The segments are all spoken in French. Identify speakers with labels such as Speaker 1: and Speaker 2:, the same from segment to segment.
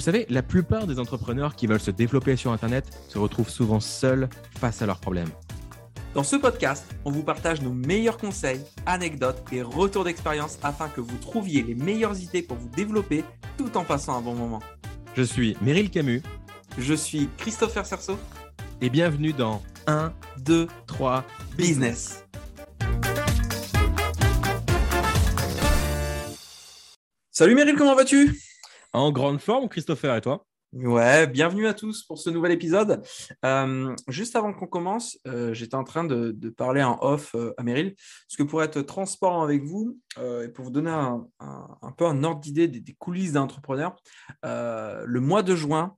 Speaker 1: Vous savez, la plupart des entrepreneurs qui veulent se développer sur Internet se retrouvent souvent seuls face à leurs problèmes.
Speaker 2: Dans ce podcast, on vous partage nos meilleurs conseils, anecdotes et retours d'expérience afin que vous trouviez les meilleures idées pour vous développer tout en passant un bon moment.
Speaker 1: Je suis Meryl Camus.
Speaker 2: Je suis Christopher Cerceau.
Speaker 1: Et bienvenue dans 1, 2, 3 Business.
Speaker 2: Salut Meryl, comment vas-tu?
Speaker 1: En grande forme, Christopher, et toi?
Speaker 2: Ouais, bienvenue à tous pour ce nouvel épisode. Euh, juste avant qu'on commence, euh, j'étais en train de, parler en off euh, à Meryl, parce que pour être transparent avec vous et pour vous donner un, peu un ordre d'idée des, coulisses d'entrepreneur, le mois de juin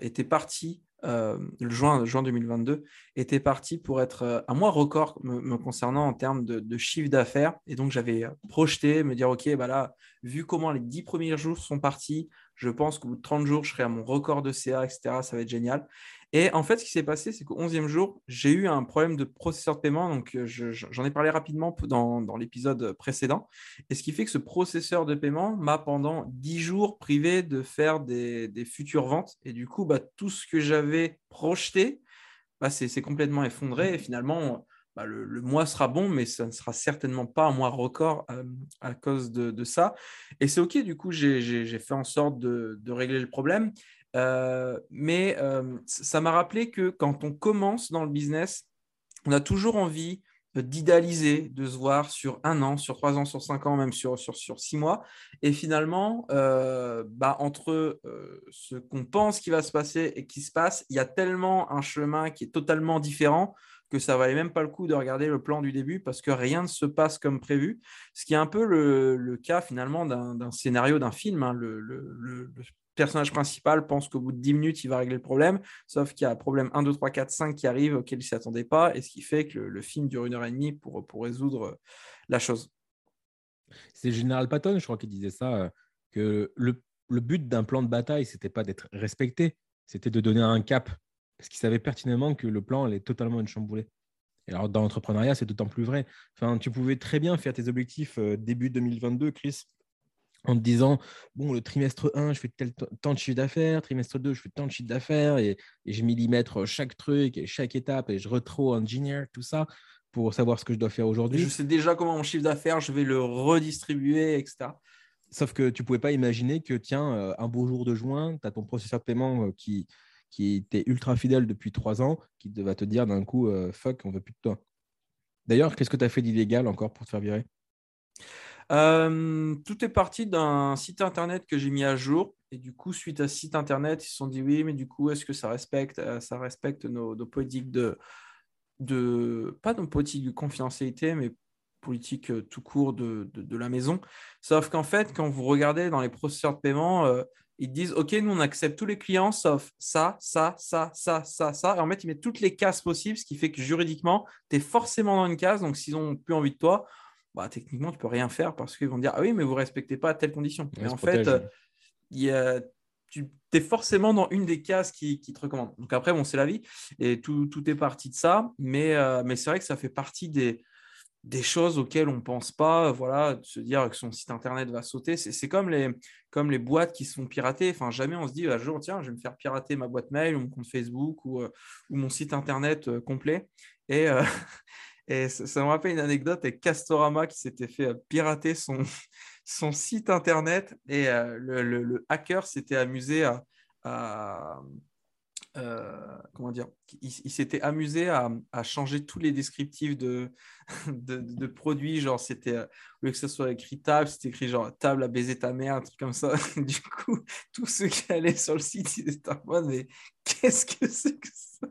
Speaker 2: était parti euh, le juin, juin 2022, était parti pour être euh, un mois record me, concernant en termes de, chiffre d'affaires. Et donc, j'avais euh, projeté, me dire, OK, bah là, vu comment les 10 premiers jours sont partis, je pense qu'au bout de 30 jours, je serai à mon record de CA, etc. Ça va être génial. Et en fait, ce qui s'est passé, c'est qu'au 11e jour, j'ai eu un problème de processeur de paiement. Donc, euh, j'en ai parlé rapidement dans, l'épisode précédent. Et ce qui fait que ce processeur de paiement m'a pendant 10 jours privé de faire des, futures ventes. Et du coup, bah, tout ce que j'avais projeté, bah, c'est complètement effondré. Et finalement, bah, le, mois sera bon, mais ça ne sera certainement pas un mois record euh, à cause de, ça. Et c'est OK, du coup, j'ai fait en sorte de, régler le problème. Euh, mais euh, ça m'a rappelé que quand on commence dans le business, on a toujours envie d'idéaliser, de se voir sur un an, sur trois ans, sur cinq ans, même sur, six mois. Et finalement, bah, entre ce qu'on pense qui va se passer et qui se passe, il y a tellement un chemin qui est totalement différent que ça valait même pas le coup de regarder le plan du début parce que rien ne se passe comme prévu. Ce qui est un peu le, cas finalement d'un scénario d'un film. Hein. Le, le, personnage principal pense qu'au bout de 10 minutes, il va régler le problème, sauf qu'il y a un problème 1, 2, 3, 4, 5 qui arrive auquel il ne s'y attendait pas, et ce qui fait que le, film dure une heure et demie pour, pour résoudre la chose.
Speaker 1: C'est Général Patton, je crois, qui disait ça, euh, que le, le but d'un plan de bataille, c'était pas d'être respecté, c'était de donner un cap, parce qu'il savait pertinemment que le plan allait totalement être chamboulé. Et alors, dans l'entrepreneuriat, c'est d'autant plus vrai. Enfin, tu pouvais très bien faire tes objectifs euh, début 2022, Chris, en te disant bon le trimestre 1 je fais tel temps de chiffre d'affaires trimestre 2 je fais tant de chiffre d'affaires et, je millimètre chaque truc et chaque étape et je retro engineer tout ça pour savoir ce que je dois faire aujourd'hui
Speaker 2: je sais déjà comment mon chiffre d'affaires je vais le redistribuer etc
Speaker 1: sauf que tu pouvais pas imaginer que tiens euh, un beau jour de juin tu as ton processeur de paiement euh, qui qui était ultra fidèle depuis trois ans qui va te dire d'un coup euh, fuck on veut plus de toi d'ailleurs qu'est-ce que tu as fait d'illégal encore pour te faire virer?
Speaker 2: Euh, tout est parti d'un site internet que j'ai mis à jour. Et du coup, suite à ce site internet, ils se sont dit oui, mais du coup, est-ce que ça respecte, euh, ça respecte nos, politiques de, de, pas nos politiques de confidentialité, mais politique tout court de, de, la maison? Sauf qu'en fait, quand vous regardez dans les processeurs de paiement, ils disent OK, nous, on accepte tous les clients sauf ça, ça, ça, ça, ça, ça. Et en fait, ils mettent toutes les cases possibles, ce qui fait que juridiquement, tu es forcément dans une case. Donc, s'ils n'ont plus envie de toi, bah, techniquement, tu peux rien faire parce qu'ils vont dire Ah oui, mais vous ne respectez pas telle condition. Mais en fait, euh, tu es forcément dans une des cases qui, te recommande. Donc après, bon, c'est la vie et tout, est parti de ça. Mais, euh, mais c'est vrai que ça fait partie des, des choses auxquelles on ne pense pas, voilà, de se dire que son site internet va sauter. C'est comme les, comme les boîtes qui se font pirater. Enfin, jamais on se dit un jour, tiens, je vais me faire pirater ma boîte mail ou mon compte Facebook ou, euh, ou mon site internet complet. Et, Et ça, me rappelle une anecdote avec Castorama qui s'était fait euh, pirater son, son site internet et euh, le, hacker s'était amusé à, euh, comment dire, il, s'était amusé à, changer tous les descriptifs de, de, produits. Genre, c'était, au lieu que ce soit écrit table, c'était écrit genre table à baiser ta mère, un truc comme ça. du coup, tous ceux qui allaient sur le site, ils étaient en mode, mais qu'est-ce que c'est que ça?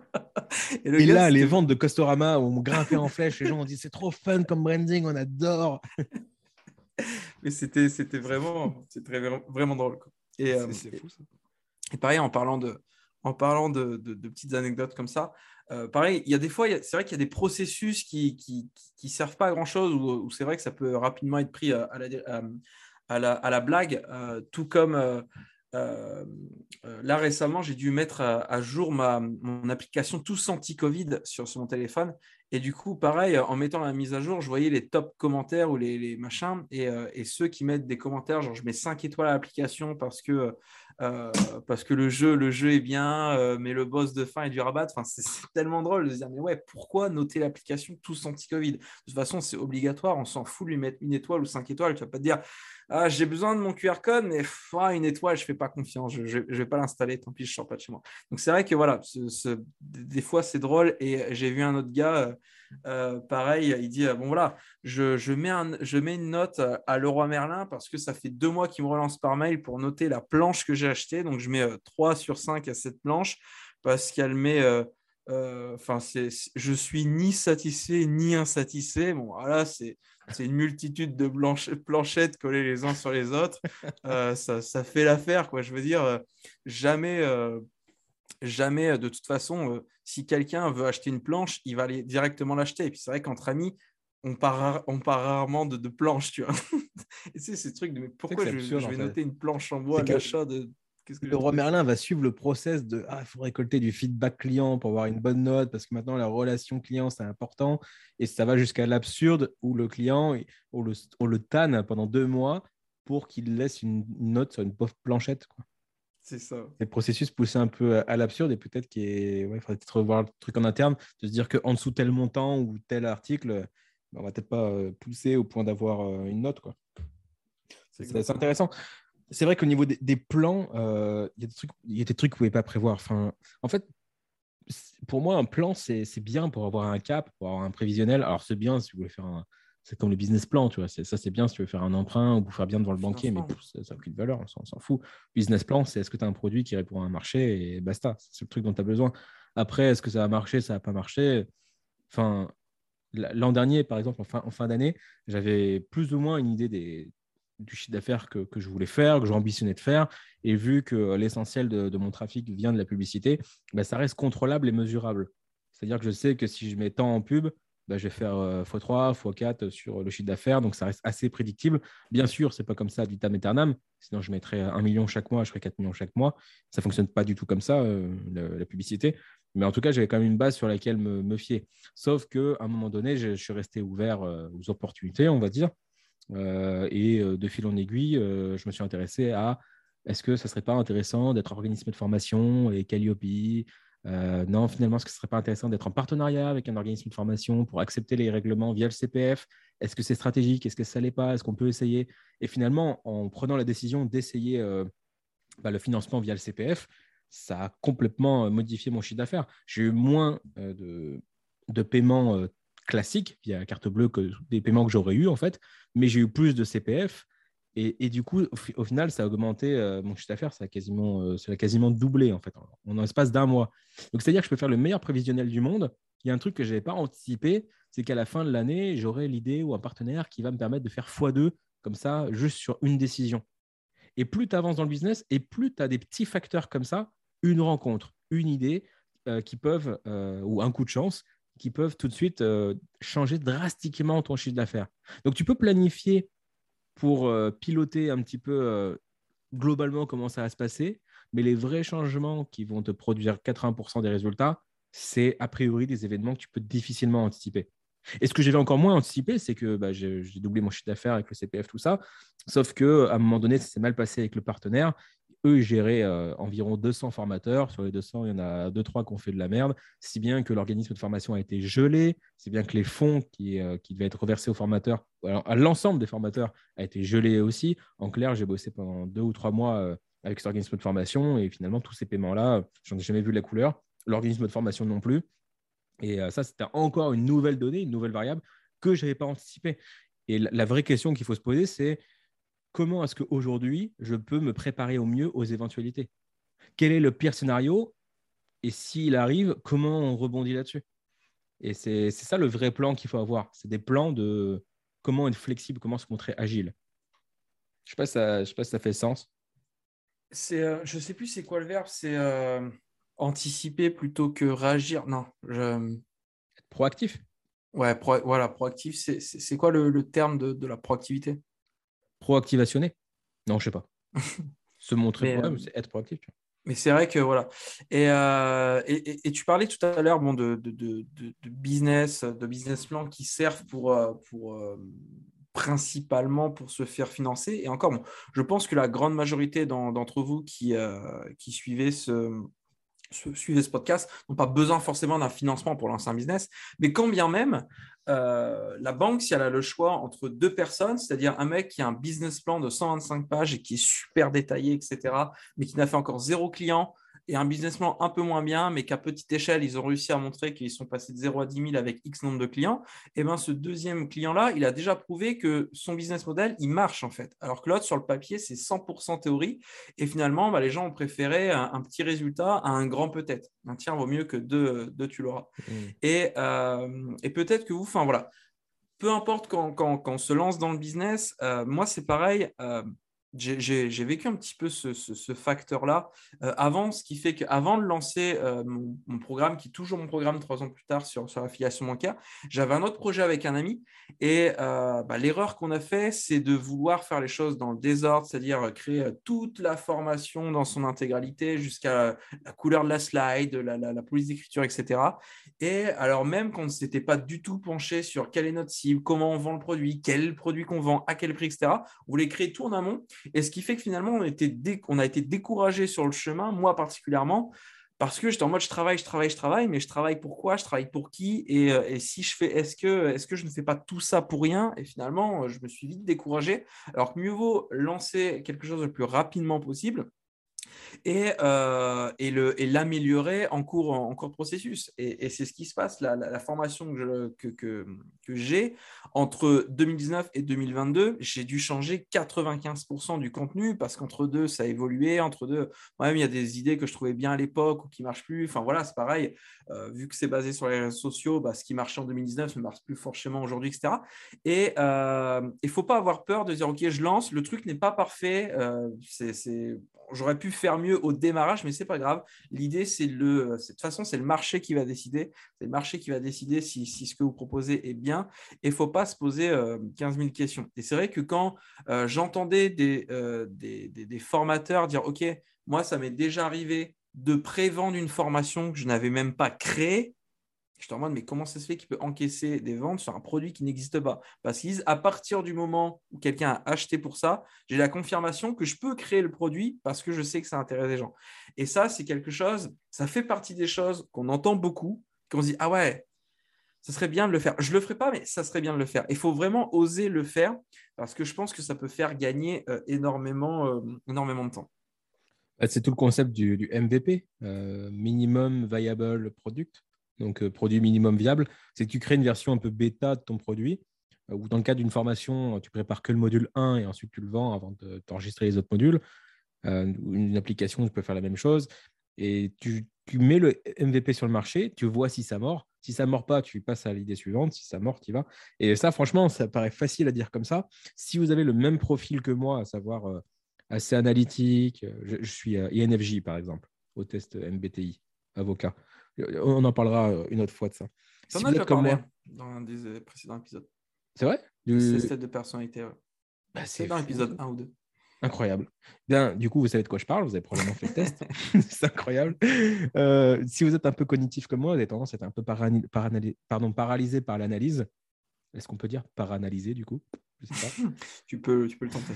Speaker 1: Et, là, les ventes de Costorama ont grimpé en flèche. Les gens ont dit, c'est trop fun comme branding, on adore.
Speaker 2: mais c'était, c'était vraiment, c'était vraiment, drôle. Et, c'est, fou ça. Et pareil, en parlant de, en parlant de, petites anecdotes comme ça. Euh, pareil, il y a des fois, c'est vrai qu'il y a des processus qui qui, servent pas à grand chose, ou c'est vrai que ça peut rapidement être pris à, la, à la, blague, euh, tout comme euh, là récemment, j'ai dû mettre à, jour ma, mon application Tous Anti-Covid sur, mon téléphone. Et du coup, pareil, en mettant la mise à jour, je voyais les top commentaires ou les, machins. Euh, et, ceux qui mettent des commentaires, genre je mets 5 étoiles à l'application parce que, euh, parce que le, jeu, le jeu est bien, euh, mais le boss de fin est du rabat. Enfin, c'est tellement drôle de se dire, mais ouais, pourquoi noter l'application tous anti-Covid? De toute façon, c'est obligatoire, on s'en fout de lui mettre une étoile ou 5 étoiles. Tu vas pas te dire, ah, j'ai besoin de mon QR code, mais ah, une étoile, je fais pas confiance, je ne vais pas l'installer, tant pis, je sors pas de chez moi. Donc c'est vrai que voilà, des fois c'est drôle. Et j'ai vu un autre gars, euh, pareil, il dit, bon voilà, je, mets je mets une note à Leroy Merlin parce que ça fait deux mois qu'il me relance par mail pour noter la planche que j'ai achetée. Donc je mets 3 euh, sur 5 à cette planche parce qu'elle met... Enfin, je suis ni satisfait ni insatisfait. Bon, voilà, c'est une multitude de planchettes collées les uns sur les autres. Euh, ça, fait l'affaire, quoi. Je veux dire, euh, jamais, euh, jamais, de toute façon, si quelqu'un veut acheter une planche, il va aller directement l'acheter. Et puis c'est vrai qu'entre amis, on part, on part rarement de, de planches, tu vois. et c'est ces trucs de mais pourquoi je, vais noter une planche en bois à l'achat de
Speaker 1: le roi Merlin va suivre le process de ah, il faut récolter du feedback client pour avoir une bonne note parce que maintenant la relation client c'est important et ça va jusqu'à l'absurde où le client on le, on le tanne pendant deux mois pour qu'il laisse une note sur une pauvre planchette.
Speaker 2: C'est ça.
Speaker 1: C'est le processus poussé un peu à l'absurde et peut-être qu'il ouais, faudrait peut-être revoir le truc en interne, de se dire qu'en dessous tel montant ou tel article, bah, on va peut-être pas euh, pousser au point d'avoir euh, une note. Quoi. C'est intéressant c'est vrai qu'au niveau des, plans, euh, il y, a des trucs que vous ne pouvez pas prévoir. Enfin, en fait, pour moi, un plan, c'est bien pour avoir un cap, pour avoir un prévisionnel. Alors, c'est bien si vous voulez faire un. C'est comme le business plan, tu vois. Ça, c'est bien si tu veux faire un emprunt ou pour faire bien devant le banquier, mais ça n'a aucune valeur, on s'en fout. Business plan, c'est est-ce que tu as un produit qui répond à un marché et basta. C'est le truc dont tu as besoin. Après, est-ce que ça va marcher, ça va pas marcher Enfin, l'an dernier, par exemple, en fin, en fin d'année, j'avais plus ou moins une idée des, du chiffre d'affaires que, je voulais faire, que j'ambitionnais de faire. Et vu que l'essentiel de, mon trafic vient de la publicité, bah, ça reste contrôlable et mesurable. C'est-à-dire que je sais que si je mets tant en pub, bah, je vais faire x3, euh, x4 sur le chiffre d'affaires. Donc, ça reste assez prédictible. Bien sûr, ce n'est pas comme ça vitam aeternam. Sinon, je mettrais 1 million chaque mois, je ferais 4 millions chaque mois. Ça ne fonctionne pas du tout comme ça, euh, la, publicité. Mais en tout cas, j'avais quand même une base sur laquelle me, fier. Sauf qu'à un moment donné, je, je suis resté ouvert euh, aux opportunités, on va dire. Euh, et euh, de fil en aiguille, euh, je me suis intéressé à est-ce que ça ne serait pas intéressant d'être organisme de formation et Calliope non, finalement, est-ce que ce serait pas intéressant d'être en partenariat avec un organisme de formation pour accepter les règlements via le CPF Est-ce que c'est stratégique? Est-ce que ça l'est pas? Est-ce qu'on peut essayer? Et finalement, en prenant la décision d'essayer bah, le financement via le CPF, ça a complètement modifié mon chiffre d'affaires. J'ai eu moins de, de paiements classique via carte bleue que des paiements que j'aurais eu en fait, mais j'ai eu plus de CPF et, du coup au, final ça a augmenté euh, mon chiffre d'affaires, ça a quasiment, euh, ça a quasiment doublé en fait en, en espace d'un mois. Donc c'est à dire que je peux faire le meilleur prévisionnel du monde. Il y a un truc que je n'avais pas anticipé, c'est qu'à la fin de l'année j'aurai l'idée ou un partenaire qui va me permettre de faire x2 comme ça juste sur une décision. Et plus tu avances dans le business et plus tu as des petits facteurs comme ça, une rencontre, une idée, euh, qui peuvent, ou un coup de chance, qui peuvent tout de suite euh, changer drastiquement ton chiffre d'affaires. Donc, tu peux planifier pour euh, piloter un petit peu euh, globalement comment ça va se passer, mais les vrais changements qui vont te produire 80% des résultats, c'est a priori des événements que tu peux difficilement anticiper. Et ce que j'avais encore moins anticipé, c'est que bah, j'ai doublé mon chiffre d'affaires avec le CPF, tout ça. Sauf qu'à un moment donné, ça s'est mal passé avec le partenaire eux, géraient euh, environ 200 formateurs. Sur les 200, il y en a 2-3 qui ont fait de la merde, si bien que l'organisme de formation a été gelé, si bien que les fonds qui, euh, qui devaient être reversés aux formateurs, à l'ensemble des formateurs, a été gelé aussi. En clair, j'ai bossé pendant deux ou trois mois euh, avec cet organisme de formation et finalement, tous ces paiements-là, j'en ai jamais vu la couleur. L'organisme de formation non plus. Et ça, c'était encore une nouvelle donnée, une nouvelle variable que je n'avais pas anticipée. Et la vraie question qu'il faut se poser, c'est comment est-ce qu'aujourd'hui, je peux me préparer au mieux aux éventualités? Quel est le pire scénario? Et s'il arrive, comment on rebondit là-dessus? Et c'est ça le vrai plan qu'il faut avoir. C'est des plans de comment être flexible, comment se montrer agile. Je ne sais, pas si ça fait sens.
Speaker 2: Euh, je ne sais plus c'est quoi le verbe. C'est euh, anticiper plutôt que réagir. Non. Je...
Speaker 1: Être proactif.
Speaker 2: Ouais, voilà, proactif. C'est quoi le, terme de la proactivité?
Speaker 1: Proactivationner Non, je sais pas. Se montrer, euh, c'est être proactif.
Speaker 2: Mais c'est vrai que voilà. Et, euh, et, tu parlais tout à l'heure bon, de, de, de, de, business, de business plans qui servent pour, euh, pour euh, principalement pour se faire financer. Et encore, bon, je pense que la grande majorité d'entre vous qui, qui suivez ce, suivez ce podcast n'ont pas besoin forcément d'un financement pour lancer un business. Mais quand bien même, euh, la banque, si elle a le choix entre deux personnes, c'est-à-dire un mec qui a un business plan de 125 pages et qui est super détaillé, etc., mais qui n'a fait encore zéro client, et un business plan un peu moins bien, mais qu'à petite échelle, ils ont réussi à montrer qu'ils sont passés de 0 à 10 000 avec X nombre de clients, et eh ben ce deuxième client-là, il a déjà prouvé que son business model, il marche en fait. Alors que l'autre, sur le papier, c'est 100% théorie, et finalement, bah, les gens ont préféré un, petit résultat à un grand peut-être. Un tiers vaut mieux que deux, deux tu l'auras. Mmh. Et, euh, et peut-être que vous, enfin voilà, peu importe quand, quand, on se lance dans le business, euh, moi c'est pareil. Euh, j'ai vécu un petit peu ce, facteur-là euh, avant, ce qui fait qu'avant de lancer euh, mon, programme, qui est toujours mon programme trois ans plus tard sur, sur l'affiliation bancaire, j'avais un autre projet avec un ami. Et euh, bah, l'erreur qu'on a fait, c'est de vouloir faire les choses dans le désordre, c'est-à-dire créer toute la formation dans son intégralité jusqu'à la, couleur de la slide, la, la, police d'écriture, etc. Et alors même qu'on ne s'était pas du tout penché sur quelle est notre cible, comment on vend le produit, quel produit qu'on vend, à quel prix, etc., on voulait créer tout en amont. Et ce qui fait que finalement, on, a été découragé sur le chemin, moi particulièrement, parce que j'étais en mode je travaille, je travaille, je travaille, mais je travaille pour quoi? Je travaille pour qui? Et, euh, si je fais, est-ce que, que je ne fais pas tout ça pour rien? Et finalement, je me suis vite découragé. Alors que mieux vaut lancer quelque chose le plus rapidement possible et, euh, et, l'améliorer en cours, en, cours de processus. Et, c'est ce qui se passe, la, la, formation que, que, que, que, j'ai entre 2019 et 2022, j'ai dû changer 95% du contenu parce qu'entre deux, ça a évolué. Entre deux, moi-même, il y a des idées que je trouvais bien à l'époque ou qui ne marchent plus. Enfin voilà, c'est pareil. Euh, vu que c'est basé sur les réseaux sociaux, bah, ce qui marchait en 2019 ne marche plus forcément aujourd'hui, etc. Et euh, il ne faut pas avoir peur de dire, OK, je lance, le truc n'est pas parfait. c'est, j'aurais pu faire mieux au démarrage, mais c'est pas grave. L'idée, c'est le, de toute façon, c'est le marché qui va décider. C'est le marché qui va décider si, ce que vous proposez est bien. Et faut pas se poser 15 euh, 000 questions. Et c'est vrai que quand euh, j'entendais euh, des, des, formateurs dire, OK, moi, ça m'est déjà arrivé de prévendre une formation que je n'avais même pas créée, je te demande, mais comment ça se fait qu'il peut encaisser des ventes sur un produit qui n'existe pas? Parce qu'à partir du moment où quelqu'un a acheté pour ça, j'ai la confirmation que je peux créer le produit parce que je sais que ça intéresse les gens. Et ça, c'est quelque chose, ça fait partie des choses qu'on entend beaucoup, qu'on se dit, ah ouais, ça serait bien de le faire. Je ne le ferai pas, mais ça serait bien de le faire. Il faut vraiment oser le faire parce que je pense que ça peut faire gagner euh, énormément, euh, énormément de temps.
Speaker 1: Bah, c'est tout le concept du, MVP, euh, Minimum Viable Product donc euh, produit minimum viable, c'est que tu crées une version un peu bêta de ton produit, euh, ou dans le cas d'une formation, tu prépares que le module 1 et ensuite tu le vends avant de t'enregistrer les autres modules. Euh, une application, tu peux faire la même chose. Et tu, mets le MVP sur le marché, tu vois si ça mord. Si ça mord pas, tu passes à l'idée suivante. Si ça mord, tu y vas. Et ça, franchement, ça paraît facile à dire comme ça. Si vous avez le même profil que moi, à savoir assez analytique, je, je suis INFJ par exemple, au test MBTI, avocat. On en parlera euh, une autre fois de ça.
Speaker 2: Ça en comme moi dans un des euh, précédents épisodes.
Speaker 1: C'est vrai?
Speaker 2: Du... C'est de personnalité. Bah, c'est dans l'épisode 1 ou 2.
Speaker 1: Incroyable. Bien, du coup, vous savez de quoi je parle, vous avez probablement fait le test. c'est incroyable. Euh, si vous êtes un peu cognitif comme moi, vous avez tendance à être un peu pardon, paralysé par l'analyse. Est-ce qu'on peut dire paranalysé du coup?
Speaker 2: Je sais pas. tu, peux, tu peux le tenter.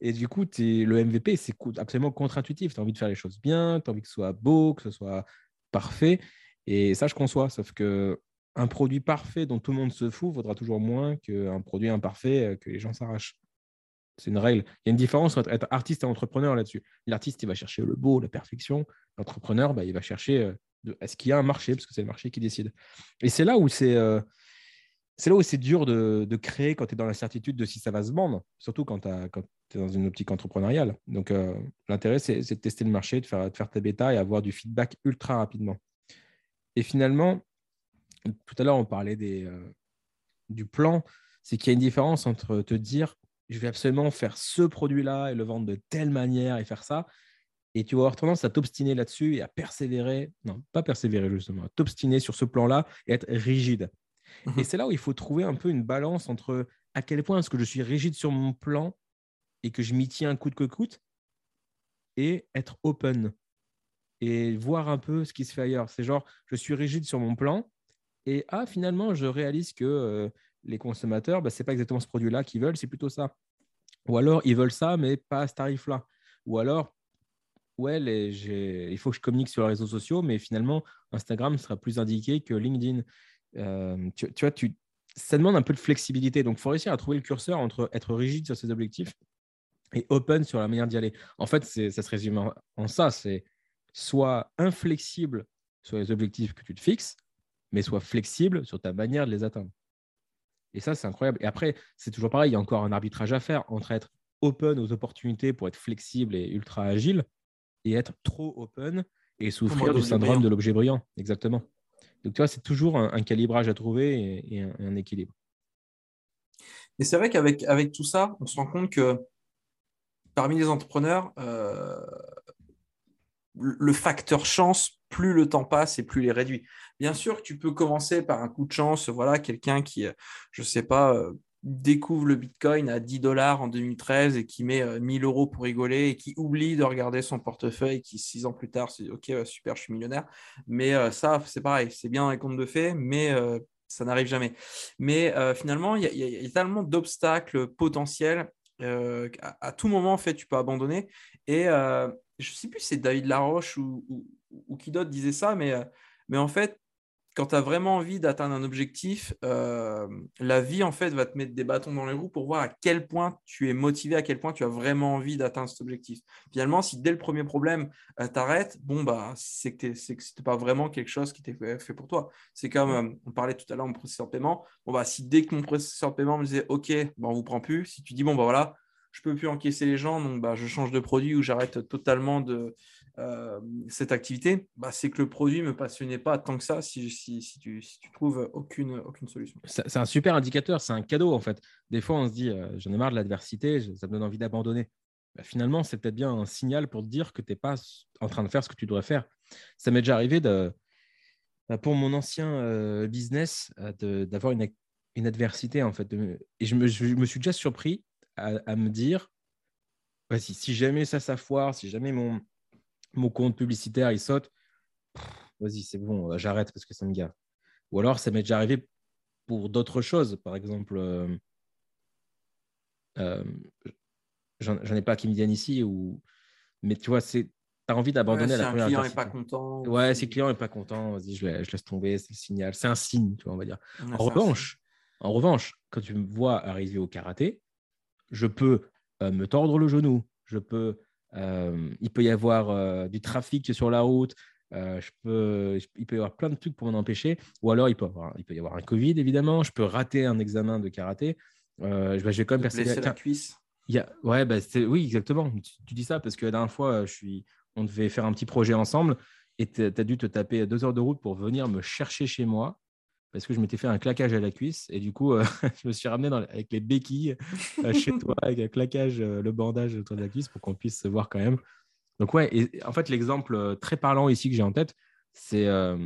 Speaker 1: Et du coup, es, le MVP, c'est absolument contre-intuitif. Tu as envie de faire les choses bien, tu as envie que ce soit beau, que ce soit parfait. Et ça, je conçois. Sauf que un produit parfait dont tout le monde se fout vaudra toujours moins qu'un produit imparfait euh, que les gens s'arrachent. C'est une règle. Il y a une différence entre être artiste et entrepreneur là-dessus. L'artiste, il va chercher le beau, la perfection. L'entrepreneur, bah, il va chercher euh, est-ce qu'il y a un marché, parce que c'est le marché qui décide. Et c'est là où c'est euh, c'est là où c'est dur de, créer quand tu es dans l'incertitude de si ça va se vendre, surtout quand tu es dans une optique entrepreneuriale. Donc, euh, l'intérêt, c'est de tester le marché, de faire, ta bêta et avoir du feedback ultra rapidement. Et finalement, tout à l'heure, on parlait euh, du plan. C'est qu'il y a une différence entre te dire, je vais absolument faire ce produit-là et le vendre de telle manière et faire ça. Et tu vas avoir tendance à t'obstiner là-dessus et à persévérer, non, pas persévérer justement, à t'obstiner sur ce plan-là et être rigide. Et mhm. c'est là où il faut trouver un peu une balance entre à quel point est-ce que je suis rigide sur mon plan et que je m'y tiens coûte que coûte et être open. et voir un peu ce qui se fait ailleurs. C'est genre, je suis rigide sur mon plan et ah, finalement, je réalise que euh, les consommateurs, bah, ce n'est pas exactement ce produit-là qu'ils veulent, c'est plutôt ça. Ou alors, ils veulent ça, mais pas à ce tarif-là. Ou alors, ouais, il faut que je communique sur les réseaux sociaux, mais finalement, Instagram sera plus indiqué que LinkedIn. Euh, tu, vois, tu, ça demande un peu de flexibilité. Donc, il faut réussir à trouver le curseur entre être rigide sur ses objectifs et open sur la manière d'y aller. En fait, ça se résume en, ça. C'est soit inflexible sur les objectifs que tu te fixes, mais soit flexible sur ta manière de les atteindre. Et ça, c'est incroyable. Et après, c'est toujours pareil, il y a encore un arbitrage à faire entre être open aux opportunités pour être flexible et ultra agile et être trop open et souffrir du syndrome de l'objet brillant. Exactement. Donc, tu vois, c'est toujours un, calibrage à trouver et, un, équilibre.
Speaker 2: Et c'est vrai qu'avec avec tout ça, on se rend compte que parmi les entrepreneurs, euh, le facteur chance, plus le temps passe et plus il est réduit. Bien sûr, tu peux commencer par un coup de chance, voilà, quelqu'un qui, je ne sais pas, euh, découvre le Bitcoin à 10 dollars en 2013 et qui met 1000 euh, euros pour rigoler et qui oublie de regarder son portefeuille, qui six ans plus tard se dit Ok, super, je suis millionnaire. Mais euh, ça, c'est pareil, c'est bien un compte de fait, mais euh, ça n'arrive jamais. Mais finalement, il y, a tellement d'obstacles potentiels. À, tout moment, en fait, tu peux abandonner. Et je sais plus si c'est David Laroche ou, ou, qui d'autre disait ça, mais, mais en fait, quand tu as vraiment envie d'atteindre un objectif, euh, la vie en fait va te mettre des bâtons dans les roues pour voir à quel point tu es motivé, à quel point tu as vraiment envie d'atteindre cet objectif. Finalement, si dès le premier problème euh, t'arrêtes, bon bah c'est que ce n'était pas vraiment quelque chose qui était fait pour toi. C'est comme euh, on parlait tout à l'heure mon processeur de paiement. Bon bah si dès que mon processeur de paiement me disait OK, bah, on vous prend plus. Si tu dis bon bah voilà, je peux plus encaisser les gens, donc bah, je change de produit ou j'arrête totalement de, euh, cette activité, bah, c'est que le produit ne me passionnait pas tant que ça si, tu, trouves aucune, aucune solution.
Speaker 1: C'est un super indicateur, c'est un cadeau en fait. Des fois, on se dit, euh, j'en ai marre de l'adversité, ça me donne envie d'abandonner. Bah, finalement, c'est peut-être bien un signal pour te dire que tu n'es pas en train de faire ce que tu devrais faire. Ça m'est déjà arrivé de, bah, pour mon ancien euh, business d'avoir une, une, adversité en fait. et je me, suis déjà surpris à, me dire, si, si jamais ça, ça foire, si jamais mon, mon compte publicitaire, il saute, vas-y, c'est bon, euh, j'arrête parce que ça me gave. Ou alors, ça m'est déjà arrivé pour d'autres choses. Par exemple, euh, euh, j'en ai pas qui me viennent ici, ou... mais tu vois, tu as envie d'abandonner
Speaker 2: la première client n'est pas content.
Speaker 1: Ouais, si le client n'est pas content, vas-y, je, laisse tomber, c'est le signal. C'est un signe, tu vois, on va dire. en, revanche, en revanche, quand tu me vois arriver au karaté, je peux me tordre le genou, je peux euh, il peut y avoir euh, du trafic sur la route. Euh, je peux, il peut y avoir plein de trucs pour m'en empêcher. Ou alors, il peut, il peut y avoir un Covid, évidemment. Je peux rater un examen de karaté. je, vais quand même
Speaker 2: persévérer. la cuisse.
Speaker 1: Il y a, ouais, bah, oui, exactement. Tu, dis ça parce que la dernière fois, je suis, on devait faire un petit projet ensemble et tu as dû te taper deux heures de route pour venir me chercher chez moi parce que je m'étais fait un claquage à la cuisse et du coup, euh, je me suis ramené avec les béquilles euh, chez toi, avec un claquage, euh, le bandage autour de la cuisse pour qu'on puisse se voir quand même. Donc, ouais, et en fait, l'exemple très parlant ici que j'ai en tête, c'est à,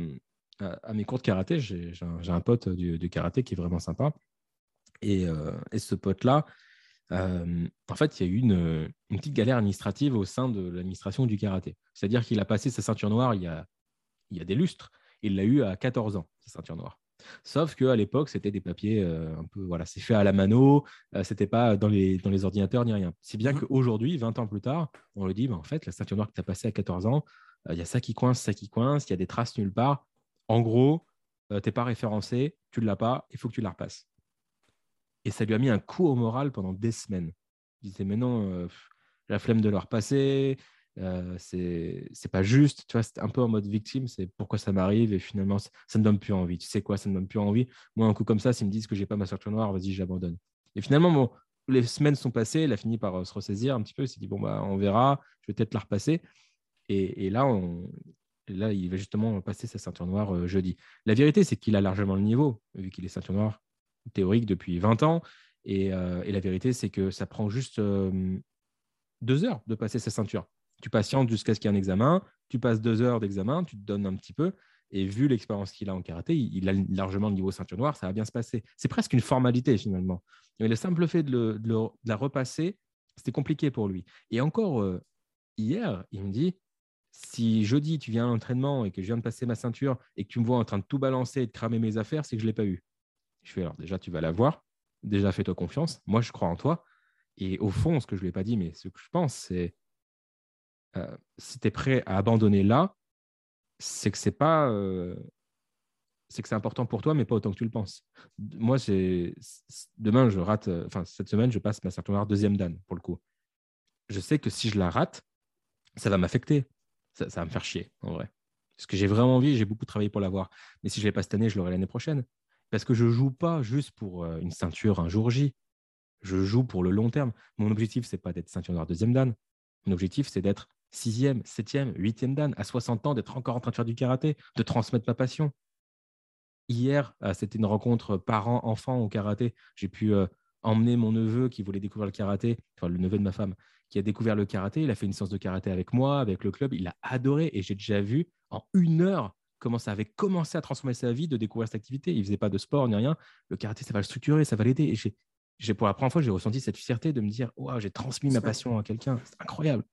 Speaker 1: mes cours de karaté. J'ai un, pote du, karaté qui est vraiment sympa. Et, et ce pote-là, en fait, il y a eu une, une, petite galère administrative au sein de l'administration du karaté. C'est-à-dire qu'il a passé sa ceinture noire il y a, il y a des lustres. Il l'a eu à 14 ans, sa ceinture noire. Sauf qu'à l'époque, c'était des papiers euh, un peu, voilà, c'est fait à la mano, euh, c'était pas dans les, dans les ordinateurs ni rien. C'est bien mmh. qu'aujourd'hui, 20 ans plus tard, on le dit, bah, en fait, la ceinture noire que tu as passée à 14 ans, euh, il y a ça qui coince, ça qui coince, il y a des traces nulle part. En gros, tu n'es pas référencé, tu ne l'as pas, il faut que tu la repasses. Et ça lui a mis un coup au moral pendant des semaines. Il disait, mais non, la flemme de le repasser, c'est pas juste, tu vois, c'est un peu en mode victime, c'est pourquoi ça m'arrive et finalement ça, ne donne plus envie. Tu sais quoi, ça ne donne plus envie. Moi, un coup comme ça, s'ils me disent que j'ai pas ma ceinture noire, vas-y, j'abandonne. Et finalement, bon, les semaines sont passées, il a fini par euh, se ressaisir un petit peu, il s'est dit, bon, bah, on verra, je vais peut-être la repasser. Et, là, on, là, il va justement passer sa ceinture noire jeudi. La vérité, c'est qu'il a largement le niveau, vu qu'il est ceinture noire théorique depuis 20 ans. Et, et la vérité, c'est que ça prend juste deux heures de passer sa ceinture tu patientes jusqu'à ce qu'il y ait un examen, tu passes deux heures d'examen, tu te donnes un petit peu, et vu l'expérience qu'il a en karaté, il, a largement le niveau ceinture noire, ça va bien se passer. C'est presque une formalité finalement. Mais le simple fait de, la repasser, c'était compliqué pour lui. Et encore euh, hier, il me dit, Si jeudi, tu viens à l'entraînement et que je viens de passer ma ceinture et que tu me vois en train de tout balancer et de cramer mes affaires, c'est que je ne l'ai pas eu. Je fais alors déjà, tu vas l'avoir. Déjà, fais-toi confiance. Moi, je crois en toi. Et au fond, ce que je ne lui ai pas dit, mais ce que je pense, c'est euh, si tu es prêt à abandonner là, c'est que c'est pas. Euh, c'est que c'est important pour toi, mais pas autant que tu le penses. Moi, c'est demain, je rate. Euh, enfin, cette semaine, je passe ma ceinture noire deuxième dan pour le coup. Je sais que si je la rate, ça va m'affecter. Ça, va me faire chier, en vrai. Parce que j'ai vraiment envie, j'ai beaucoup travaillé pour l'avoir. Mais si je ne l'ai pas cette année, je l'aurai l'année prochaine. Parce que je ne joue pas juste pour une ceinture un jour J. Je joue pour le long terme. Mon objectif, c'est pas d'être ceinture noire deuxième dan. Mon objectif, c'est d'être sixième, septième, huitième dan, à 60 ans, d'être encore en train de faire du karaté, de transmettre ma passion. Hier, euh, c'était une rencontre parents-enfants au karaté. J'ai pu euh, emmener mon neveu qui voulait découvrir le karaté, enfin le neveu de ma femme, qui a découvert le karaté. Il a fait une séance de karaté avec moi, avec le club. Il a adoré et j'ai déjà vu en une heure comment ça avait commencé à transformer sa vie de découvrir cette activité. Il ne faisait pas de sport ni rien. Le karaté, ça va le structurer, ça va l'aider. Et j'ai, pour la première fois, j'ai ressenti cette fierté de me dire Waouh, j'ai transmis ma passion à quelqu'un. C'est incroyable.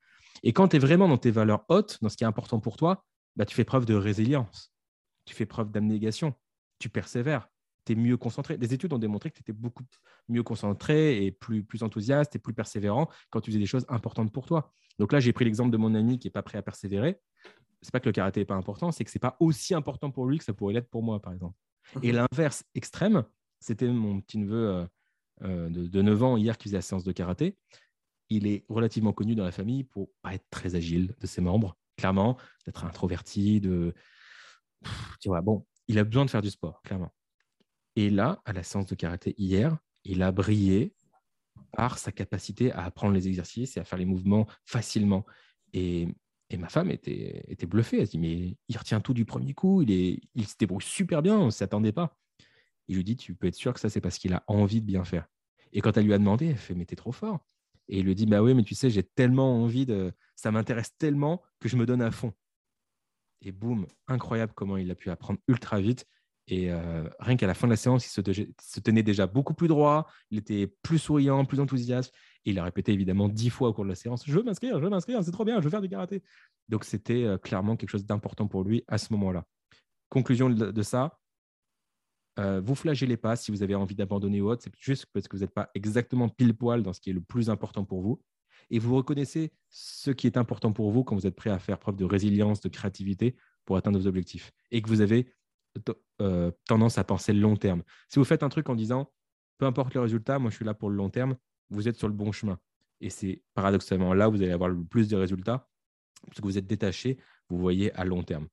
Speaker 1: Et quand tu es vraiment dans tes valeurs hautes, dans ce qui est important pour toi, bah, tu fais preuve de résilience, tu fais preuve d'abnégation, tu persévères, tu es mieux concentré. Des études ont démontré que tu étais beaucoup mieux concentré et plus, plus enthousiaste et plus persévérant quand tu faisais des choses importantes pour toi. Donc là, j'ai pris l'exemple de mon ami qui n'est pas prêt à persévérer. C'est pas que le karaté n'est pas important, c'est que ce n'est pas aussi important pour lui que ça pourrait l'être pour moi, par exemple. Et l'inverse extrême, c'était mon petit neveu euh, euh, de, de 9 ans hier qui faisait la séance de karaté il est relativement connu dans la famille pour pas être très agile de ses membres, clairement, d'être introverti, de. Tu vois, bon, il a besoin de faire du sport, clairement. Et là, à la séance de karaté hier, il a brillé par sa capacité à apprendre les exercices et à faire les mouvements facilement. Et, ma femme était, bluffée. Elle se dit Mais il retient tout du premier coup, il, est, il se débrouille super bien, on ne s'attendait pas. Il lui dit Tu peux être sûr que ça, c'est parce qu'il a envie de bien faire. Et quand elle lui a demandé, elle fait Mais t'es trop fort. Et il lui dit Bah oui, mais tu sais, j'ai tellement envie de. Ça m'intéresse tellement que je me donne à fond. Et boum, incroyable comment il a pu apprendre ultra vite. Et euh, rien qu'à la fin de la séance, il se, tenait déjà beaucoup plus droit, il était plus souriant, plus enthousiaste. Et il a répété évidemment dix fois au cours de la séance Je veux m'inscrire, je veux m'inscrire, c'est trop bien, je veux faire du karaté. Donc c'était euh, clairement quelque chose d'important pour lui à ce moment-là. Conclusion de ça euh, vous flagellez pas si vous avez envie d'abandonner ou autre, c'est juste parce que vous n'êtes pas exactement pile poil dans ce qui est le plus important pour vous. Et vous reconnaissez ce qui est important pour vous quand vous êtes prêt à faire preuve de résilience, de créativité pour atteindre vos objectifs. Et que vous avez euh, tendance à penser long terme. Si vous faites un truc en disant, peu importe le résultat, moi je suis là pour le long terme, vous êtes sur le bon chemin. Et c'est paradoxalement là où vous allez avoir le plus de résultats, parce que vous êtes détaché, vous voyez à long terme.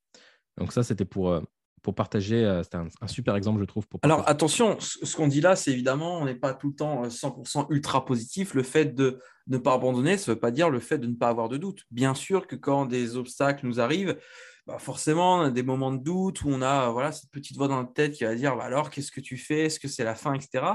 Speaker 1: Donc ça, c'était pour, euh, pour partager. Euh, c'était un, super exemple, je trouve. Pour
Speaker 2: Alors attention, ce, qu'on dit là, c'est évidemment, on n'est pas tout le temps 100% euh, ultra positif. Le fait de ne pas abandonner, ça ne veut pas dire le fait de ne pas avoir de doute. Bien sûr que quand des obstacles nous arrivent, bah forcément, on a des moments de doute où on a voilà, cette petite voix dans la tête qui va dire bah alors, qu'est-ce que tu fais? Est-ce que c'est la fin? Etc.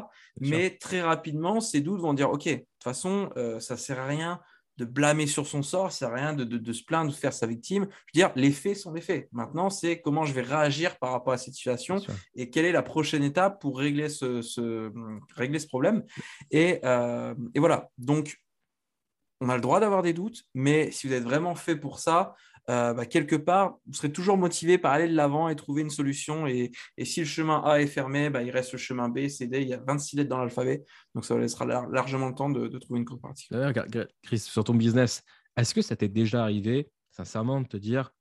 Speaker 2: Mais très rapidement, ces doutes vont dire ok, de toute façon, euh, ça ne sert à rien de blâmer sur son sort, ça sert à rien de, se plaindre, de faire sa victime. Je veux dire, les faits sont les faits. Maintenant, c'est comment je vais réagir par rapport à cette situation et quelle est la prochaine étape pour régler ce, régler ce problème. Et, euh, et voilà, donc on a le droit d'avoir des doutes, mais si vous êtes vraiment fait pour ça, euh, bah, quelque part, vous serez toujours motivé par aller de l'avant et trouver une solution. Et, si le chemin A est fermé, bah, il reste le chemin B, C, D. Il y a 26 lettres dans l'alphabet. Donc, ça vous laissera largement le temps de, trouver une contrepartie.
Speaker 1: Chris, sur ton business, est-ce que ça t'est déjà arrivé, sincèrement, de te dire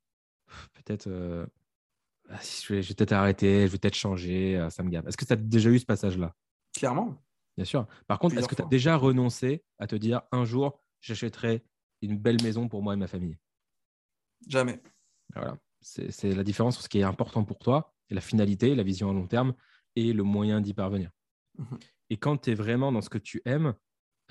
Speaker 1: peut-être. Euh, ah, je vais, peut-être arrêter, je vais peut-être changer, euh, ça me gave. Est-ce que tu as déjà eu ce passage-là?
Speaker 2: Clairement.
Speaker 1: Bien sûr. Par contre, est-ce que tu as déjà renoncé à te dire un jour, j'achèterai une belle maison pour moi et ma famille?
Speaker 2: Jamais.
Speaker 1: Voilà. C'est la différence entre ce qui est important pour toi, et la finalité, la vision à long terme, et le moyen d'y parvenir. Mhm. Et quand tu es vraiment dans ce que tu aimes,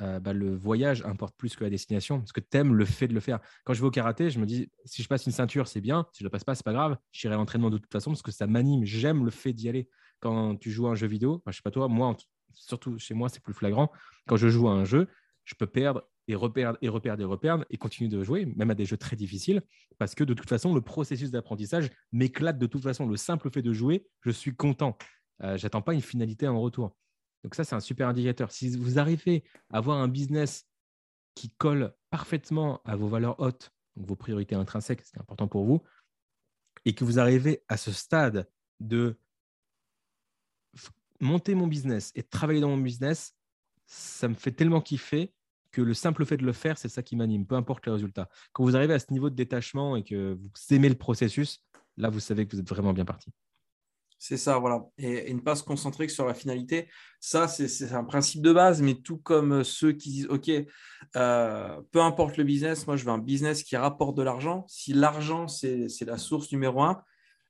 Speaker 1: euh, bah, le voyage importe plus que la destination, parce que tu aimes le fait de le faire. Quand je vais au karaté, je me dis, si je passe une ceinture, c'est bien. Si je ne la passe pas, c'est pas grave. J'irai à l'entraînement de toute façon, parce que ça m'anime. J'aime le fait d'y aller. Quand tu joues à un jeu vidéo, je sais pas toi, moi, surtout chez moi, c'est plus flagrant. Quand je joue à un jeu, je peux perdre et reperdre et reperdre et reperdre et continuer de jouer, même à des jeux très difficiles, parce que de toute façon, le processus d'apprentissage m'éclate de toute façon. Le simple fait de jouer, je suis content. Euh, J'attends pas une finalité en retour. Donc ça, c'est un super indicateur. Si vous arrivez à avoir un business qui colle parfaitement à vos valeurs hautes, donc vos priorités intrinsèques, c'est important pour vous, et que vous arrivez à ce stade de monter mon business et travailler dans mon business, ça me fait tellement kiffer que le simple fait de le faire, c'est ça qui m'anime, peu importe le résultat. Quand vous arrivez à ce niveau de détachement et que vous aimez le processus, là, vous savez que vous êtes vraiment bien parti.
Speaker 2: C'est ça, voilà. Et, ne pas se concentrer que sur la finalité. Ça, c'est un principe de base, mais tout comme ceux qui disent, OK, euh, peu importe le business, moi, je veux un business qui rapporte de l'argent. Si l'argent, c'est la source numéro un,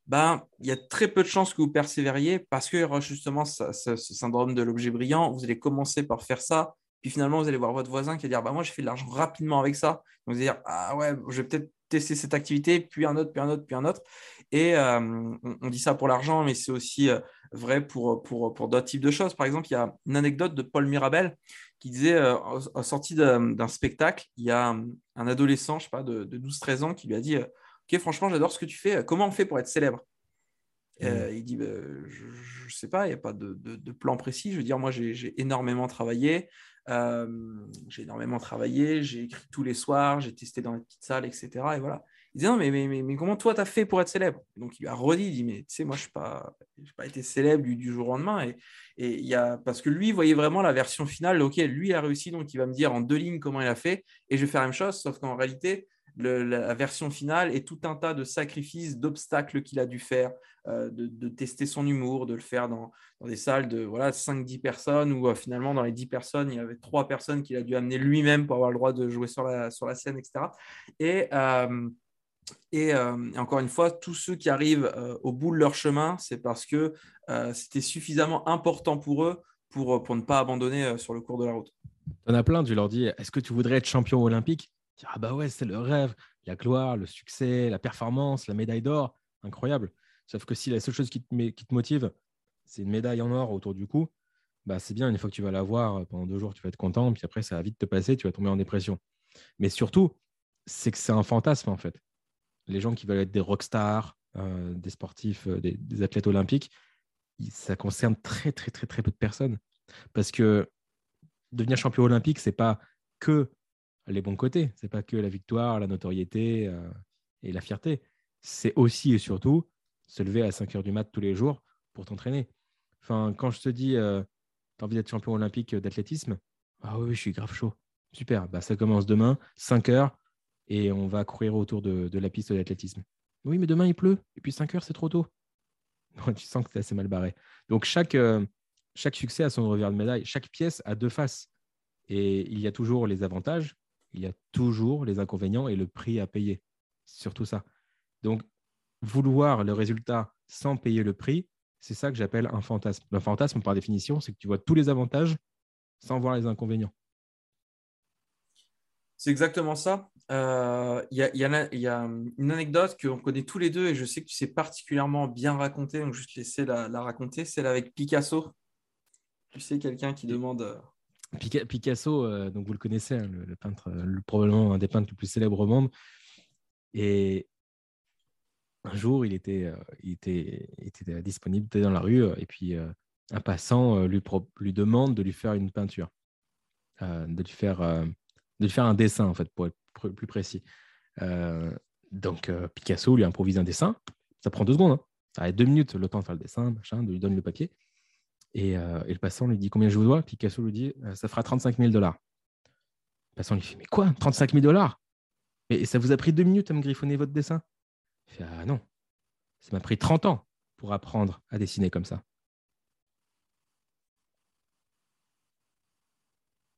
Speaker 2: ben, il y a très peu de chances que vous persévériez parce qu'il y aura justement ce, ce syndrome de l'objet brillant. Vous allez commencer par faire ça, puis finalement, vous allez voir votre voisin qui va dire bah, Moi, j'ai fait de l'argent rapidement avec ça. Donc, vous allez dire Ah ouais, je vais peut-être tester cette activité, puis un autre, puis un autre, puis un autre. Et euh, on, dit ça pour l'argent, mais c'est aussi euh, vrai pour, pour, pour d'autres types de choses. Par exemple, il y a une anecdote de Paul Mirabel qui disait euh, en sortie d'un spectacle, il y a un adolescent, je sais pas, de, de 12-13 ans qui lui a dit Ok, franchement, j'adore ce que tu fais. Comment on fait pour être célèbre? Mmh. il dit, bah, je ne sais pas, il n'y a pas de, de, de, plan précis. Je veux dire, moi, j'ai énormément travaillé. Euh, j'ai énormément travaillé, j'ai écrit tous les soirs, j'ai testé dans les petites salles, etc. Et voilà. Il disait non, mais, mais, mais, comment toi, tu as fait pour être célèbre? Donc, il a redit, il dit, mais tu sais, moi, je n'ai pas, pas été célèbre du, jour au lendemain. Et, et il y a, parce que lui, il voyait vraiment la version finale, ok, lui a réussi, donc il va me dire en deux lignes comment il a fait, et je vais faire la même chose, sauf qu'en réalité, la version finale et tout un tas de sacrifices, d'obstacles qu'il a dû faire, euh, de, tester son humour, de le faire dans, des salles de voilà, 5-10 personnes, où euh, finalement, dans les 10 personnes, il y avait 3 personnes qu'il a dû amener lui-même pour avoir le droit de jouer sur la, sur la scène, etc. Et, euh, et, encore une fois, tous ceux qui arrivent au bout de leur chemin, c'est parce que c'était suffisamment important pour eux pour, pour ne pas abandonner sur le cours de la route.
Speaker 1: Tu en as plein, tu leur dis, est-ce que tu voudrais être champion olympique? Ah bah ouais, c'est le rêve, la gloire, le succès, la performance, la médaille d'or, incroyable. Sauf que si la seule chose qui te, motive, c'est une médaille en or autour du cou, bah c'est bien, une fois que tu vas l'avoir, pendant deux jours, tu vas être content, puis après, ça va vite te passer, tu vas tomber en dépression. Mais surtout, c'est que c'est un fantasme, en fait. Les gens qui veulent être des rockstars, euh, des sportifs, euh, des, des, athlètes olympiques, ça concerne très, très, très, très peu de personnes. Parce que devenir champion olympique, c'est pas que les bons côtés. C'est pas que la victoire, la notoriété euh, et la fierté. C'est aussi et surtout se lever à 5 heures du mat tous les jours pour t'entraîner. Enfin, quand je te dis, euh, tu as envie d'être champion olympique d'athlétisme, ah oui, je suis grave chaud. Super, bah, ça commence demain, 5 heures, et on va courir autour de, la piste d'athlétisme. Oui, mais demain il pleut, et puis 5 heures, c'est trop tôt. tu sens que c'est assez mal barré. Donc chaque, euh, chaque succès a son revers de médaille, chaque pièce a deux faces. Et il y a toujours les avantages il y a toujours les inconvénients et le prix à payer. Surtout ça. Donc, vouloir le résultat sans payer le prix, c'est ça que j'appelle un fantasme. Le fantasme, par définition, c'est que tu vois tous les avantages sans voir les inconvénients.
Speaker 2: C'est exactement ça. Euh, il y, a, une anecdote qu'on connaît tous les deux et je sais que tu sais particulièrement bien raconter, donc je vais te laisser la, la raconter. C'est avec Picasso. Tu sais, quelqu'un qui demande euh,
Speaker 1: Picasso, euh, donc vous le connaissez, hein, le, peintre, euh, probablement un des peintres les plus célèbres au monde. Et un jour, il était, euh, était, était disponible dans la rue, et puis un passant lui, demande de lui faire une peinture, de, lui faire, de lui faire un dessin, en fait, pour être plus précis. donc Picasso lui improvise un dessin. Ça prend deux secondes. Hein. Ça a deux minutes, le temps de faire le dessin, machin, de lui donner le papier. Euh, et, le passant lui dit combien je vous dois? Picasso lui dit euh, ça fera 35 000 dollars. Le passant lui dit mais quoi? 35 000 dollars? Et ça vous a pris deux minutes à me griffonner votre dessin? Il fait ah non, ça m'a pris 30 ans pour apprendre à dessiner comme ça.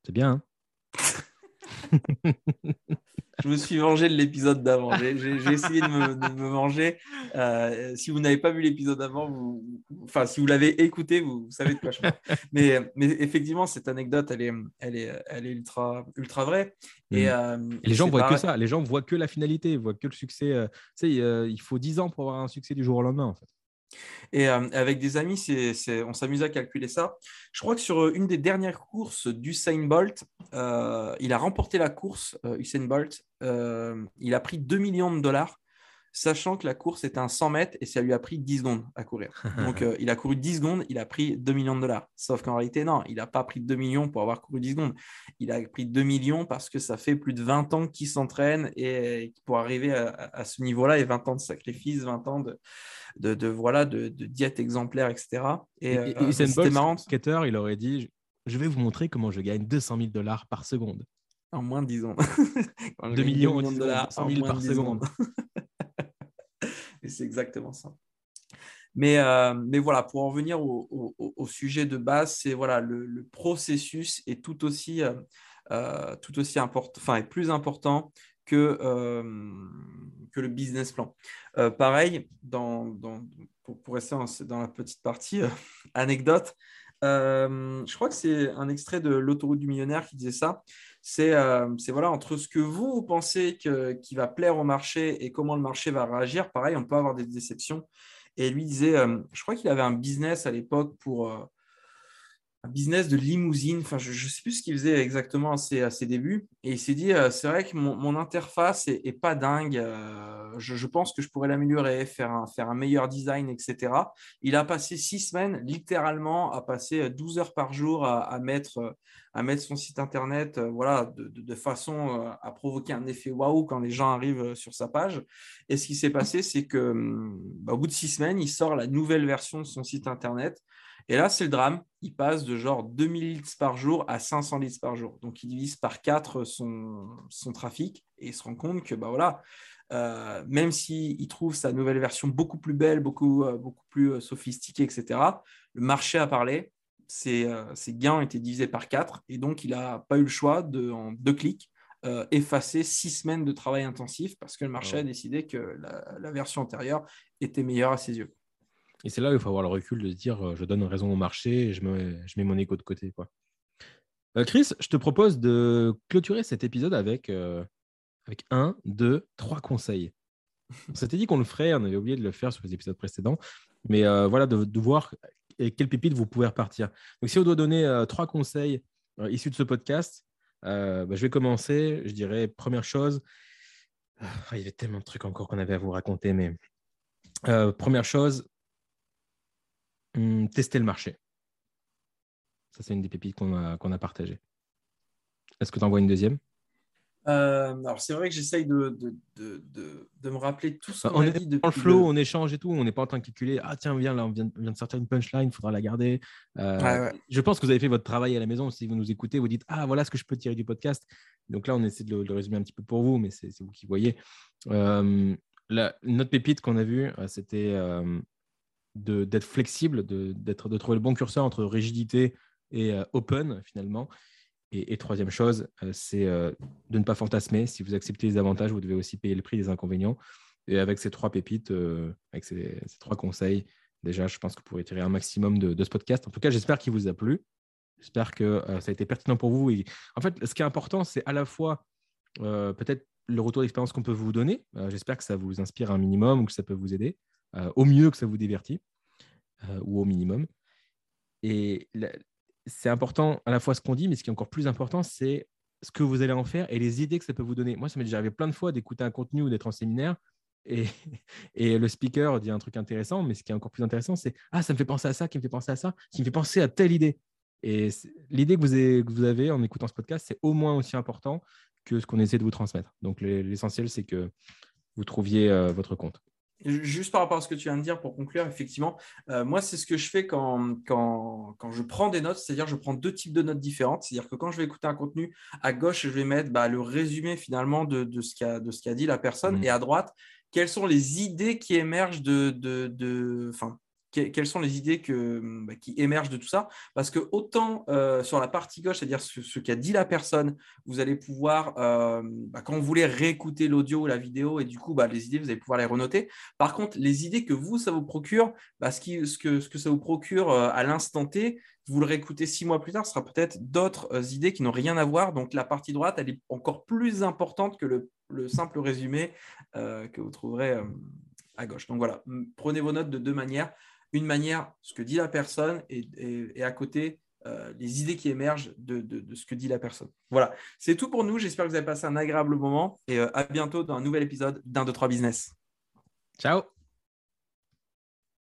Speaker 1: C'est bien,
Speaker 2: hein? Je me suis vengé de l'épisode d'avant. J'ai essayé de me, de venger. Euh, si vous n'avez pas vu l'épisode d'avant, vous, enfin, si vous l'avez écouté, vous, savez de quoi je parle. Mais, mais effectivement, cette anecdote, elle est, elle est, elle est ultra, ultra vraie. Et, mm. euh,
Speaker 1: les gens voient que ça. Les gens voient que la finalité, voient que le succès. Euh, tu sais, il faut 10 ans pour avoir un succès du jour au lendemain, en fait.
Speaker 2: Et euh, avec des amis, on s'amuse à calculer ça. Je crois que sur euh, une des dernières courses d'Usain Bolt, euh, il a remporté la course, Usain Bolt. il a pris 2 millions de dollars sachant que la course est un 100 mètres et ça lui a pris 10 secondes à courir. Donc, euh, il a couru 10 secondes, il a pris 2 millions de dollars. Sauf qu'en réalité, non, il n'a pas pris 2 millions pour avoir couru 10 secondes. Il a pris 2 millions parce que ça fait plus de 20 ans qu'il s'entraîne et pour arriver à, ce niveau-là, et 20 ans de sacrifice, 20 ans de, de, voilà, de, diète exemplaire, etc.
Speaker 1: Et, et, c'était marrant. Skater, il aurait dit Je vais vous montrer comment je gagne 200 000 dollars par seconde.
Speaker 2: En moins de 10 ans.
Speaker 1: 2 millions de dollars, 100 000 par seconde.
Speaker 2: Et c'est exactement ça. Mais, euh, mais voilà, pour en revenir au, sujet de base, c'est voilà, le, processus est tout aussi, euh, euh, tout aussi important, enfin, est plus important que, que le business plan. pareil, dans, dans, pour, pour, rester dans, la petite partie anecdote, je crois que c'est un extrait de l'autoroute du millionnaire qui disait ça. Euh, c'est voilà, entre ce que vous, pensez qui va plaire au marché et comment le marché va réagir. Pareil, on peut avoir des déceptions. Et lui disait, euh, je crois qu'il avait un business à l'époque pour, euh, un business de limousine. Enfin, je ne sais plus ce qu'il faisait exactement à ses, à ses, débuts. Et il s'est dit, euh, c'est vrai que mon, interface est, pas dingue. Euh, je, pense que je pourrais l'améliorer, faire un, faire un meilleur design, etc. Il a passé six semaines, littéralement, à passer 12 heures par jour à, mettre, à mettre son site internet euh, voilà, de, façon à provoquer un effet waouh quand les gens arrivent sur sa page. Et ce qui s'est passé, c'est que hum, bah, au bout de six semaines, il sort la nouvelle version de son site internet et là, c'est le drame. Il passe de genre 2000 litres par jour à 500 litres par jour. Donc, il divise par 4 son, son trafic et il se rend compte que, bah voilà, euh, même s'il trouve sa nouvelle version beaucoup plus belle, beaucoup, euh, beaucoup plus euh, sophistiquée, etc., le marché a parlé, ses, gains ont été divisés par 4 et donc il n'a pas eu le choix de, en deux clics, effacer six semaines de travail intensif parce que le marché a décidé que la version antérieure était meilleure à ses yeux.
Speaker 1: Et c'est là où il faut avoir le recul de se dire euh, je donne raison au marché et je je mets mon écho de côté. Quoi. Euh, Chris, je te propose de clôturer cet épisode avec, euh, avec un, deux, trois conseils. On s'était dit qu'on le ferait, on avait oublié de le faire sur les épisodes précédents, mais voilà, de, voir quelle pépite vous pouvez repartir. Donc, si on doit donner trois conseils issus de ce podcast, bah, je vais commencer. Je dirais, première chose, ah, il y avait tellement de trucs encore qu'on avait à vous raconter, mais première chose, Hum, tester le marché. Ça, c'est une des pépites qu'on a, qu'on a partagées. Est-ce que tu en vois une deuxième?
Speaker 2: Euh, alors c'est vrai que j'essaye de, de, de, de, me rappeler tout ce
Speaker 1: qu'on on a est dit Dans le flow, on échange et tout, on n'est pas en train de calculer. Ah tiens, viens, là, on vient, vient de sortir une punchline, il faudra la garder. Euh, je pense que vous avez fait votre travail à la maison. Si vous nous écoutez, vous dites Ah, voilà ce que je peux tirer du podcast. Donc là, on essaie de le, résumer un petit peu pour vous, mais c'est vous qui voyez. Euh, la, notre pépite qu'on a vue, c'était d'être flexible, de, de trouver le bon curseur entre rigidité et euh, open finalement. Et, troisième chose, euh, c'est euh, de ne pas fantasmer. Si vous acceptez les avantages, vous devez aussi payer le prix des inconvénients. Et avec ces trois pépites, avec ces, trois conseils, déjà, je pense que vous pourrez tirer un maximum de, ce podcast. En tout cas, j'espère qu'il vous a plu. J'espère que ça a été pertinent pour vous. Et en fait, ce qui est important, c'est à la fois peut-être le retour d'expérience qu'on peut vous donner. j'espère que ça vous inspire un minimum ou que ça peut vous aider. Euh, au mieux que ça vous divertit, euh, ou au minimum. Et c'est important à la fois ce qu'on dit, mais ce qui est encore plus important, c'est ce que vous allez en faire et les idées que ça peut vous donner. Moi, ça m'est déjà arrivé plein de fois d'écouter un contenu ou d'être en séminaire et, le speaker dit un truc intéressant, mais ce qui est encore plus intéressant, c'est Ah, ça me fait penser à ça, qui me fait penser à ça, qui me fait penser à telle idée. Et l'idée que vous avez en écoutant ce podcast, c'est au moins aussi important que ce qu'on essaie de vous transmettre. Donc, l'essentiel, c'est que vous trouviez euh, votre compte.
Speaker 2: Juste par rapport à ce que tu viens de dire pour conclure, effectivement, euh, moi, c'est ce que je fais quand, quand, quand je prends des notes, c'est-à-dire je prends deux types de notes différentes. C'est-à-dire que quand je vais écouter un contenu, à gauche, je vais mettre bah, le résumé finalement de, de ce qu'a dit la personne, mmh. et à droite, quelles sont les idées qui émergent de, de, de quelles sont les idées bah, qui émergent de tout ça? Parce que autant euh, sur la partie gauche, c'est-à-dire ce, qu'a dit la personne, vous allez pouvoir, euh, bah, quand vous voulez réécouter l'audio ou la vidéo, et du coup, bah, les idées, vous allez pouvoir les renoter. Par contre, les idées que vous, ça vous procure, ce, que, ça vous procure euh, à l'instant T, vous le réécoutez six mois plus tard, ce sera peut-être d'autres idées qui n'ont rien à voir. Donc, la partie droite, elle est encore plus importante que le simple résumé que vous trouverez à gauche. Donc, voilà, prenez vos notes de deux manières une manière, ce que dit la personne, et, à côté, euh, les idées qui émergent de, ce que dit la personne. Voilà, c'est tout pour nous. J'espère que vous avez passé un agréable moment et euh, à bientôt dans un nouvel épisode d'un, deux, trois business.
Speaker 1: Ciao